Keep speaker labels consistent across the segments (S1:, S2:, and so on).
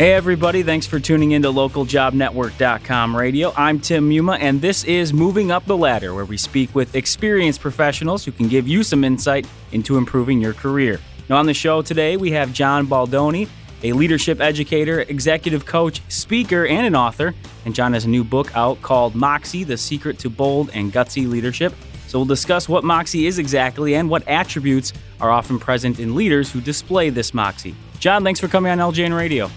S1: Hey, everybody. Thanks for tuning in to localjobnetwork.com radio. I'm Tim Muma, and this is Moving Up the Ladder, where we speak with experienced professionals who can give you some insight into improving your career. Now, on the show today, we have John Baldoni, a leadership educator, executive coach, speaker, and an author. And John has a new book out called Moxie The Secret to Bold and Gutsy Leadership. So we'll discuss what Moxie is exactly and what attributes are often present in leaders who display this Moxie. John, thanks for coming on LJN Radio.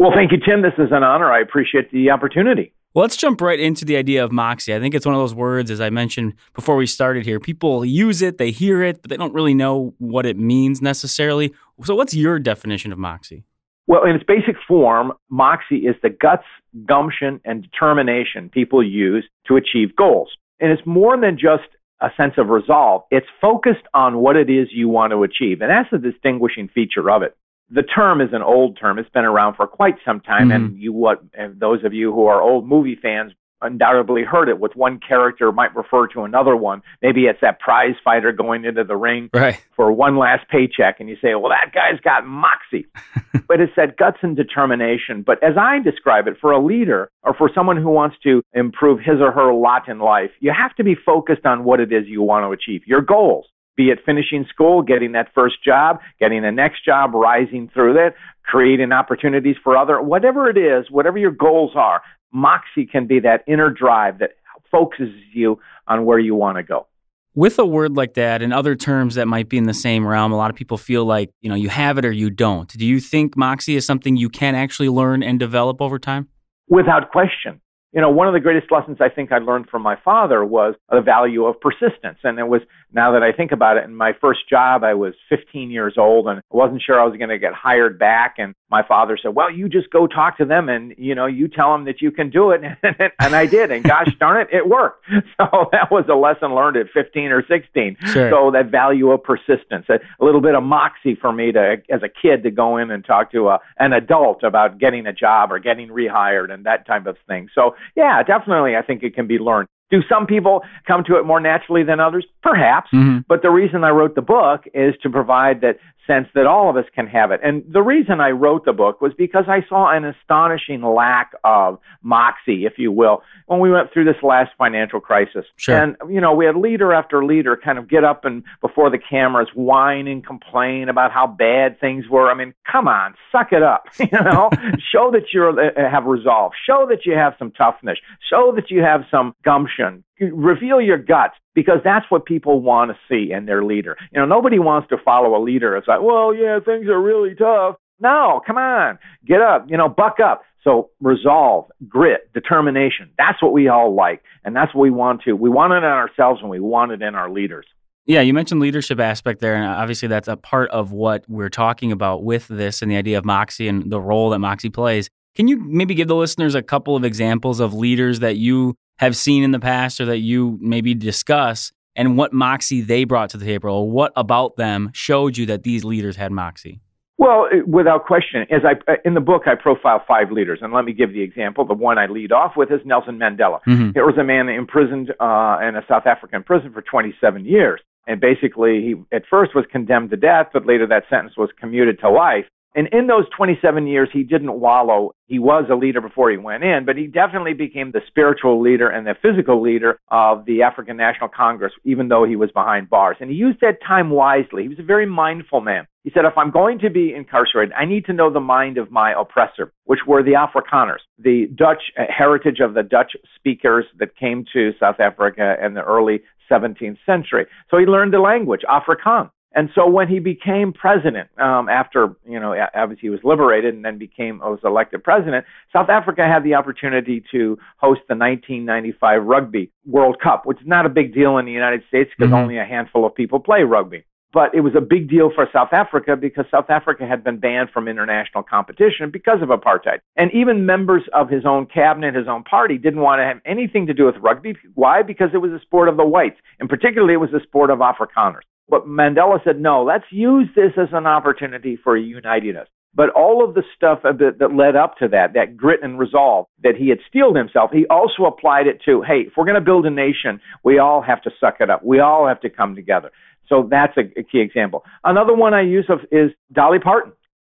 S2: Well, thank you, Tim. This is an honor. I appreciate the opportunity.
S1: Well, let's jump right into the idea of moxie. I think it's one of those words, as I mentioned before we started here. People use it, they hear it, but they don't really know what it means necessarily. So, what's your definition of moxie?
S2: Well, in its basic form, moxie is the guts, gumption, and determination people use to achieve goals. And it's more than just a sense of resolve. It's focused on what it is you want to achieve. And that's the distinguishing feature of it the term is an old term. It's been around for quite some time, mm-hmm. and you what and those of you who are old movie fans undoubtedly heard it with one character might refer to another one. Maybe it's that prize fighter going into the ring
S1: right.
S2: for one last paycheck, and you say, "Well, that guy's got moxie," but it's that guts and determination. But as I describe it, for a leader or for someone who wants to improve his or her lot in life, you have to be focused on what it is you want to achieve, your goals be it finishing school, getting that first job, getting the next job, rising through that, creating opportunities for other, whatever it is, whatever your goals are, Moxie can be that inner drive that focuses you on where you want to go.
S1: With a word like that and other terms that might be in the same realm, a lot of people feel like, you know, you have it or you don't. Do you think Moxie is something you can actually learn and develop over time?
S2: Without question you know, one of the greatest lessons I think I learned from my father was the value of persistence. And it was, now that I think about it, in my first job, I was 15 years old and I wasn't sure I was going to get hired back. And my father said, well, you just go talk to them and, you know, you tell them that you can do it. and I did. And gosh darn it, it worked. So that was a lesson learned at 15 or 16.
S1: Sure.
S2: So that value of persistence, a, a, little bit of moxie for me to, as a kid, to go in and talk to a, an adult about getting a job or getting rehired and that type of thing. So yeah, definitely, I think it can be learned. Do some people come to it more naturally than others? Perhaps. Mm-hmm. But the reason I wrote the book is to provide that sense that all of us can have it. And the reason I wrote the book was because I saw an astonishing lack of moxie, if you will, when we went through this last financial crisis.
S1: Sure.
S2: And, you know, we had leader after leader kind of get up and before the cameras whine and complain about how bad things were. I mean, come on, suck it up. you know, show that you uh, have resolve, show that you have some toughness, show that you have some gumption, reveal your guts because that's what people want to see in their leader. You know, nobody wants to follow a leader. It's like, well, yeah, things are really tough. No, come on, get up, you know, buck up. So resolve, grit, determination. That's what we all like. And that's what we want to. We want it in ourselves and we want it in our leaders.
S1: Yeah, you mentioned leadership aspect there, and obviously that's a part of what we're talking about with this and the idea of Moxie and the role that Moxie plays. Can you maybe give the listeners a couple of examples of leaders that you have seen in the past or that you maybe discuss and what moxie they brought to the table or what about them showed you that these leaders had moxie?
S2: Well, without question, as I uh, in the book, I profile five leaders, and let me give the example. The one I lead off with is Nelson Mandela. Mm-hmm. Here was a man imprisoned uh, in a South African prison for 27 years, and basically, he at first was condemned to death, but later that sentence was commuted to life. And in those 27 years, he didn't wallow. He was a leader before he went in, but he definitely became the spiritual leader and the physical leader of the African National Congress, even though he was behind bars. And he used that time wisely. He was a very mindful man. He said, if I'm going to be incarcerated, I need to know the mind of my oppressor, which were the Afrikaners, the Dutch uh, heritage of the Dutch speakers that came to South Africa in the early 17th century. So he learned the language, Afrikaans. And so when he became president, um, after you know obviously he was liberated and then became was elected president, South Africa had the opportunity to host the 1995 Rugby World Cup, which is not a big deal in the United States because mm-hmm. only a handful of people play rugby. But it was a big deal for South Africa because South Africa had been banned from international competition because of apartheid. And even members of his own cabinet, his own party, didn't want to have anything to do with rugby. Why? Because it was a sport of the whites, and particularly it was a sport of Afrikaners. But Mandela said, no, let's use this as an opportunity for uniting us. But all of the stuff that, that led up to that, that grit and resolve that he had steeled himself, he also applied it to, hey, if we're going to build a nation, we all have to suck it up. We all have to come together. So that's a, a key example. Another one I use of is Dolly Parton.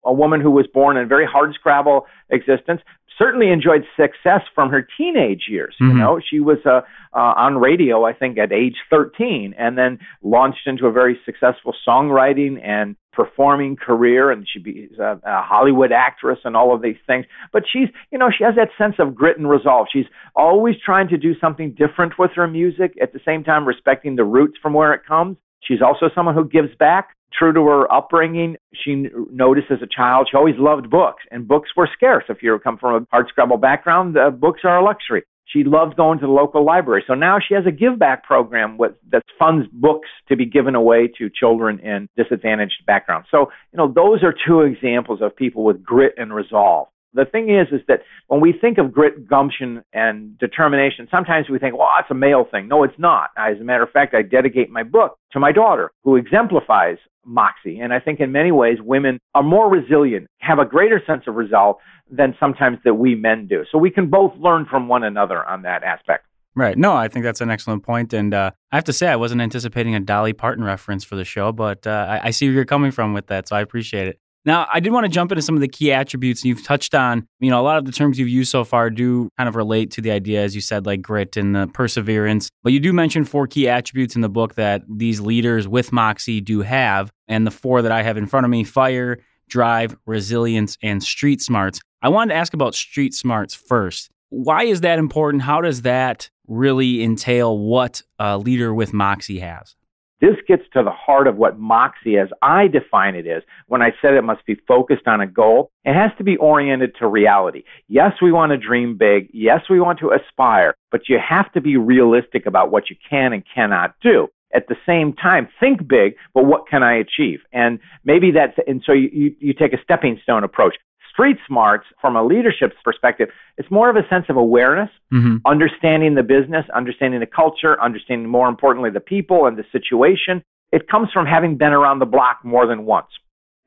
S2: a woman who was born in a very hard scrabble existence, certainly enjoyed success from her teenage years. Mm-hmm. You know, she was uh, uh, on radio, I think, at age 13, and then launched into a very successful songwriting and performing career, and she be a, a Hollywood actress and all of these things. But she's, you know, she has that sense of grit and resolve. She's always trying to do something different with her music, at the same time respecting the roots from where it comes. She's also someone who gives back true to her upbringing, she noticed as a child she always loved books, and books were scarce. If you come from a hard scrabble background, uh, books are a luxury. She loved going to the local library. So now she has a give back program with, that funds books to be given away to children in disadvantaged backgrounds. So, you know, those are two examples of people with grit and resolve. The thing is, is that when we think of grit, gumption, and determination, sometimes we think, well, that's a male thing. No, it's not. As a matter of fact, I dedicate my book to my daughter, who exemplifies moxie. And I think in many ways, women are more resilient, have a greater sense of resolve than sometimes that we men do. So we can both learn from one another on that aspect.
S1: Right. No, I think that's an excellent point. And uh, I have to say, I wasn't anticipating a Dolly Parton reference for the show, but uh, I, I see where you're coming from with that. So I appreciate it. Now, I did want to jump into some of the key attributes you've touched on. You know, a lot of the terms you've used so far do kind of relate to the idea, as you said, like grit and the perseverance. But you do mention four key attributes in the book that these leaders with Moxie do have. And the four that I have in front of me fire, drive, resilience, and street smarts. I wanted to ask about street smarts first. Why is that important? How does that really entail what a leader with Moxie has?
S2: This gets to the heart of what Moxie, as I define it, is when I said it must be focused on a goal. It has to be oriented to reality. Yes, we want to dream big. Yes, we want to aspire, but you have to be realistic about what you can and cannot do at the same time think big but what can i achieve and maybe that's and so you, you take a stepping stone approach street smarts from a leadership perspective, it's more of a sense of awareness, mm-hmm. understanding the business, understanding the culture, understanding more importantly the people and the situation. It comes from having been around the block more than once.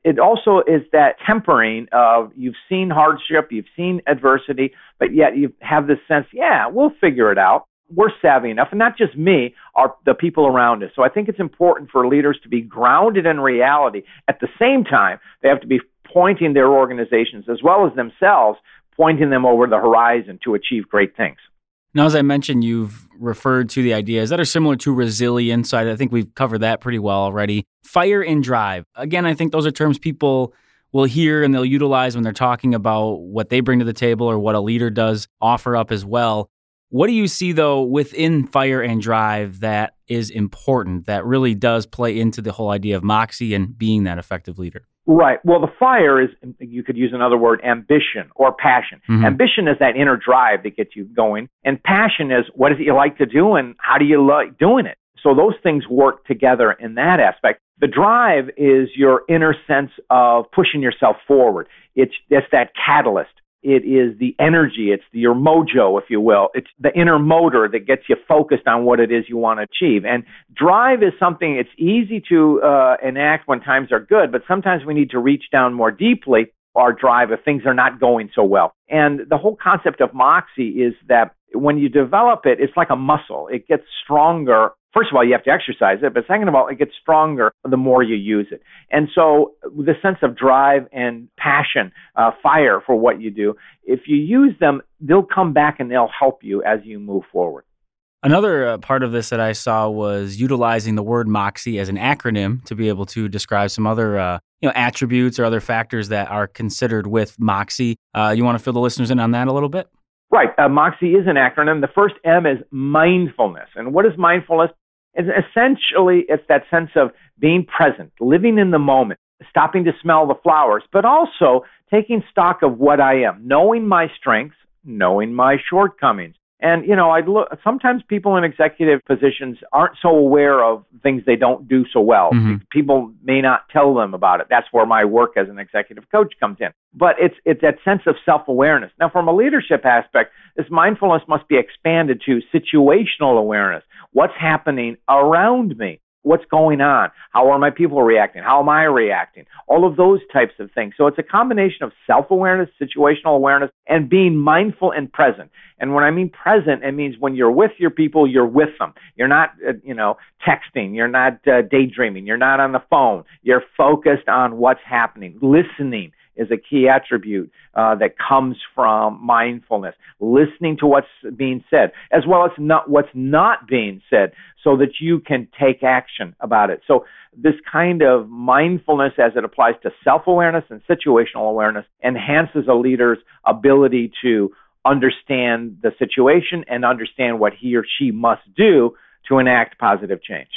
S2: It also is that tempering of you've seen hardship, you've seen adversity, but yet you have this sense, yeah, we'll figure it out. We're savvy enough, and not just me, are the people around us. So I think it's important for leaders to be grounded in reality. At the same time, they have to be pointing their organizations as well as themselves, pointing them over the horizon to achieve great things.
S1: Now, as I mentioned, you've referred to the ideas that are similar to resilience. I think we've covered that pretty well already. Fire and drive. Again, I think those are terms people will hear and they'll utilize when they're talking about what they bring to the table or what a leader does offer up as well. What do you see, though, within fire and drive that is important, that really does play into the whole idea of Moxie and being that effective leader?
S2: Right. Well, the fire is, you could use another word, ambition or passion. Mm-hmm. Ambition is that inner drive that gets you going. And passion is what is it you like to do and how do you like doing it? So those things work together in that aspect. The drive is your inner sense of pushing yourself forward. It's, it's that catalyst. It is the energy. It's the, your mojo, if you will. It's the inner motor that gets you focused on what it is you want to achieve. And drive is something it's easy to uh, enact when times are good, but sometimes we need to reach down more deeply our drive if things are not going so well. And the whole concept of moxie is that when you develop it, it's like a muscle. It gets stronger first of all, you have to exercise it, but second of all, it gets stronger the more you use it. And so, the sense of drive and passion, uh, fire for what you do, if you use them, they'll come back and they'll help you as you move forward.
S1: Another uh, part of this that I saw was utilizing the word Moxie as an acronym to be able to describe some other uh, you know attributes or other factors that are considered with Moxie. Uh, you want to fill the listeners in on that a little bit?
S2: Right. Uh, Moxie is an acronym. The first M is mindfulness. And what is mindfulness? It's essentially, it's that sense of being present, living in the moment, stopping to smell the flowers, but also taking stock of what I am, knowing my strengths, knowing my shortcomings. And you know, I look. Sometimes people in executive positions aren't so aware of things they don't do so well. Mm-hmm. People may not tell them about it. That's where my work as an executive coach comes in. But it's it's that sense of self awareness. Now, from a leadership aspect, this mindfulness must be expanded to situational awareness what's happening around me what's going on? How are my people reacting? How am i reacting? All of those types of things. So it's a combination of self-awareness situational awareness and being mindful and present. And when i mean present it means when you're with your people you're with them. You're not uh, you know texting. You're not uh, daydreaming. You're not on the phone. You're focused on what's happening listening is a key attribute uh, that comes from mindfulness, listening to what's being said, as well as not what's not being said, so that you can take action about it. So this kind of mindfulness as it applies to self-awareness and situational awareness enhances a leader's ability to understand the situation and understand what he or she must do to enact positive change.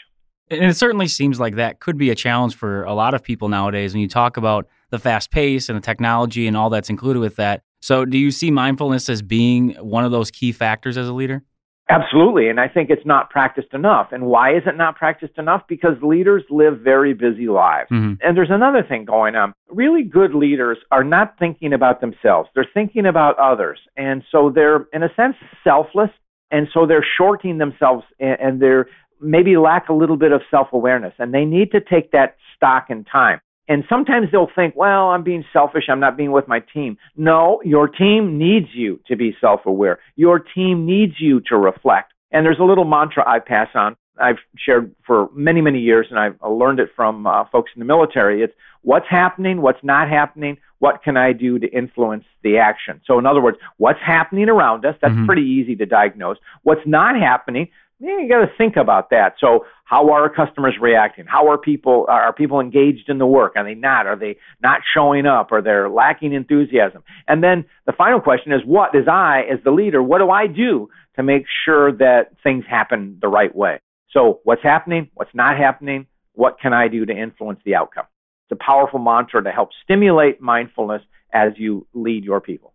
S1: And it certainly seems like that could be a challenge for a lot of people nowadays when you talk about the fast pace and the technology and all that's included with that. So, do you see mindfulness as being one of those key factors as a leader?
S2: Absolutely. And I think it's not practiced enough. And why is it not practiced enough? Because leaders live very busy lives. Mm-hmm. And there's another thing going on. Really good leaders are not thinking about themselves, they're thinking about others. And so they're, in a sense, selfless. And so they're shorting themselves and they're maybe lack a little bit of self awareness and they need to take that stock in time. And sometimes they'll think, well, I'm being selfish. I'm not being with my team. No, your team needs you to be self aware. Your team needs you to reflect. And there's a little mantra I pass on. I've shared for many, many years, and I've learned it from uh, folks in the military. It's what's happening, what's not happening, what can I do to influence the action? So, in other words, what's happening around us, that's mm-hmm. pretty easy to diagnose. What's not happening, yeah, you got to think about that. So, how are customers reacting? How are people are people engaged in the work? Are they not? Are they not showing up? Are they lacking enthusiasm? And then the final question is, what is I as the leader? What do I do to make sure that things happen the right way? So, what's happening? What's not happening? What can I do to influence the outcome? It's a powerful mantra to help stimulate mindfulness as you lead your people.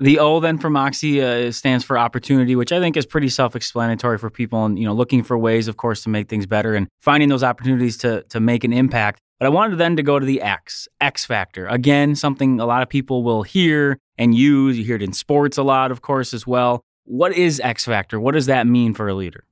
S1: The O then for Moxie uh, stands for opportunity, which I think is pretty self-explanatory for people, and you know, looking for ways, of course, to make things better and finding those opportunities to to make an impact. But I wanted then to go to the X, X factor. Again, something a lot of people will hear and use. You hear it in sports a lot, of course, as well. What is X factor? What does that mean for a leader?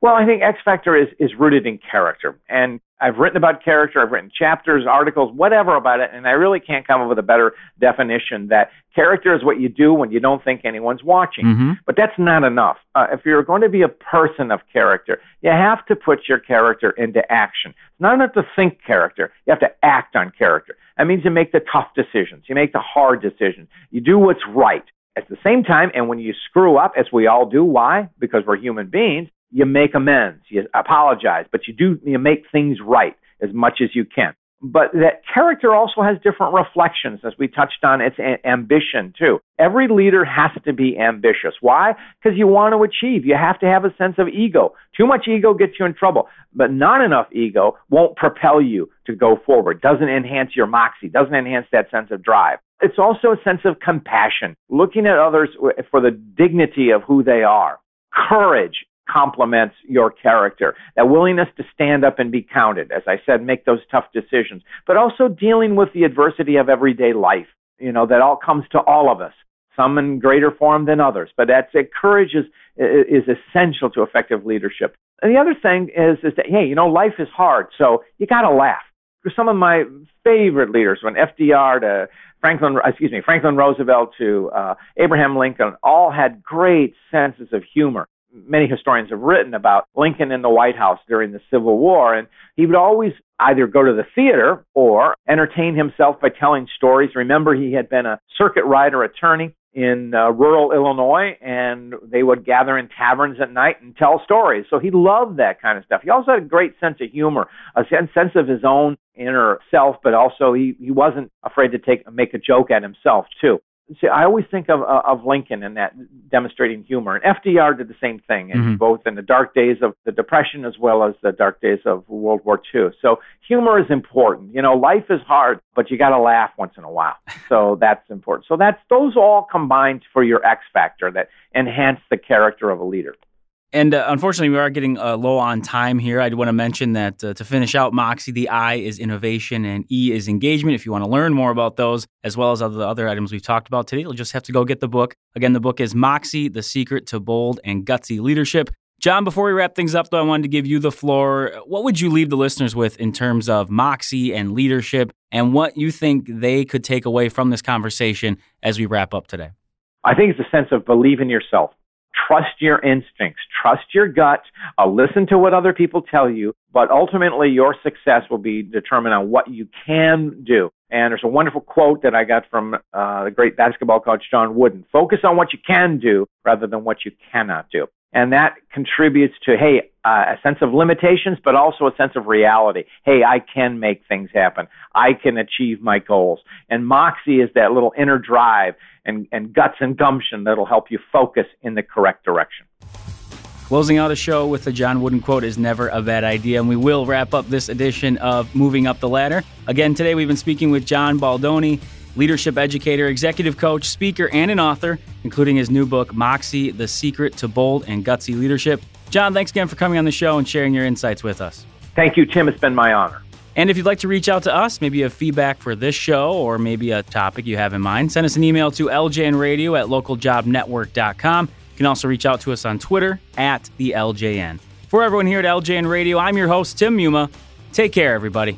S2: Well, I think X Factor is, is rooted in character. And I've written about character, I've written chapters, articles, whatever about it, and I really can't come up with a better definition that character is what you do when you don't think anyone's watching. Mm-hmm. But that's not enough. Uh, if you're going to be a person of character, you have to put your character into action. It's not enough to think character, you have to act on character. That means you make the tough decisions, you make the hard decisions, you do what's right. At the same time, and when you screw up, as we all do, why? Because we're human beings, you make amends, you apologize, but you do you make things right as much as you can. But that character also has different reflections, as we touched on. It's a- ambition too. Every leader has to be ambitious. Why? Because you want to achieve. You have to have a sense of ego. Too much ego gets you in trouble, but not enough ego won't propel you to go forward. Doesn't enhance your moxie. Doesn't enhance that sense of drive. It's also a sense of compassion, looking at others for the dignity of who they are. Courage, complements your character. That willingness to stand up and be counted, as I said, make those tough decisions, but also dealing with the adversity of everyday life. You know, that all comes to all of us, some in greater form than others. But that's it. Courage is, is essential to effective leadership. And the other thing is, is that, hey, you know, life is hard, so you got to laugh. Some of my favorite leaders, from FDR to Franklin, excuse me, Franklin Roosevelt to uh, Abraham Lincoln, all had great senses of humor many historians have written about Lincoln in the White House during the Civil War, and he would always either go to the theater or entertain himself by telling stories. Remember, he had been a circuit rider attorney in uh, rural Illinois, and they would gather in taverns at night and tell stories. So he loved that kind of stuff. He also had a great sense of humor, a sense of his own inner self, but also he, he wasn't afraid to take make a joke at himself too see, I always think of uh, of Lincoln and that demonstrating humor, and FDR did the same thing, and mm-hmm. both in the dark days of the Depression as well as the dark days of World War II. So humor is important. You know, life is hard, but you got to laugh once in a while. So that's important. So that's those all combined for your X factor that enhance the character of a leader.
S1: And uh, unfortunately, we are getting uh, low on time here. I do want to mention that uh, to finish out Moxie, the I is innovation and E is engagement. If you want to learn more about those, as well as other, other items we've talked about today, you'll just have to go get the book. Again, the book is Moxie, The Secret to Bold and Gutsy Leadership. John, before we wrap things up, though, I wanted to give you the floor. What would you leave the listeners with in terms of Moxie and leadership and what you think they could take away from this conversation as we wrap up today?
S2: I think it's a sense of believe in yourself. Trust your instincts, trust your gut, uh, listen to what other people tell you, but ultimately your success will be determined on what you can do. And there's a wonderful quote that I got from uh, the great basketball coach John Wooden focus on what you can do rather than what you cannot do. And that contributes to, hey, uh, a sense of limitations, but also a sense of reality. Hey, I can make things happen. I can achieve my goals. And Moxie is that little inner drive and, and guts and gumption that'll help you focus in the correct direction.
S1: Closing out a show with a John Wooden quote is never a bad idea, and we will wrap up this edition of Moving Up the Ladder. Again, today we've been speaking with John Baldoni, leadership educator, executive coach, speaker, and an author, including his new book, Moxie The Secret to Bold and Gutsy Leadership. John, thanks again for coming on the show and sharing your insights with us.
S2: Thank you, Tim. It's been my honor.
S1: And if you'd like to reach out to us, maybe you have feedback for this show or maybe a topic you have in mind, send us an email to ljnradio at localjobnetwork.com You can also reach out to us on Twitter at the LJN. For everyone here at LJN Radio, I'm your host, Tim Muma. Take care, everybody.